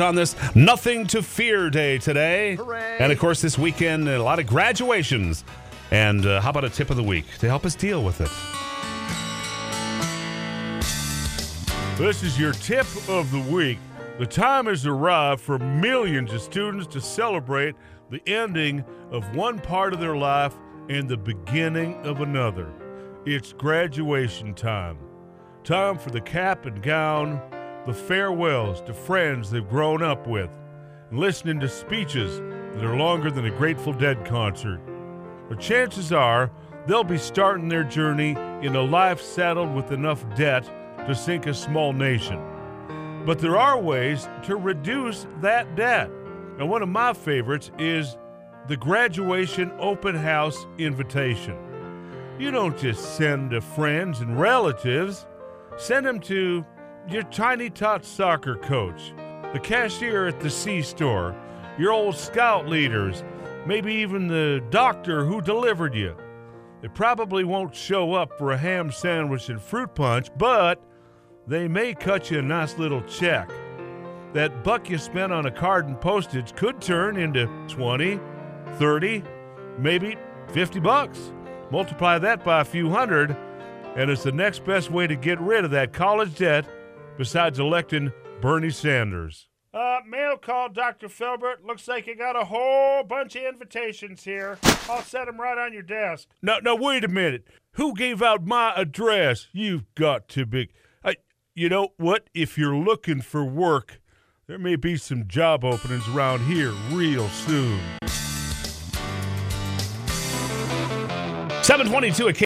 on this Nothing to Fear Day today. Hooray. And of course, this weekend, a lot of graduations. And uh, how about a tip of the week to help us deal with it? This is your tip of the week. The time has arrived for millions of students to celebrate the ending of one part of their life and the beginning of another. It's graduation time. Time for the cap and gown, the farewells to friends they've grown up with, and listening to speeches that are longer than a Grateful Dead concert. But chances are they'll be starting their journey in a life saddled with enough debt to sink a small nation. But there are ways to reduce that debt. And one of my favorites is the graduation open house invitation. You don't just send to friends and relatives, send them to your tiny tot soccer coach, the cashier at the C store, your old scout leaders, maybe even the doctor who delivered you. They probably won't show up for a ham sandwich and fruit punch, but they may cut you a nice little check. That buck you spent on a card and postage could turn into 20, 30, maybe 50 bucks. Multiply that by a few hundred, and it's the next best way to get rid of that college debt besides electing Bernie Sanders. Uh, mail call, Dr. Philbert. Looks like you got a whole bunch of invitations here. I'll set them right on your desk. No, no, wait a minute. Who gave out my address? You've got to be. I, you know what? If you're looking for work, there may be some job openings around here real soon. 722 at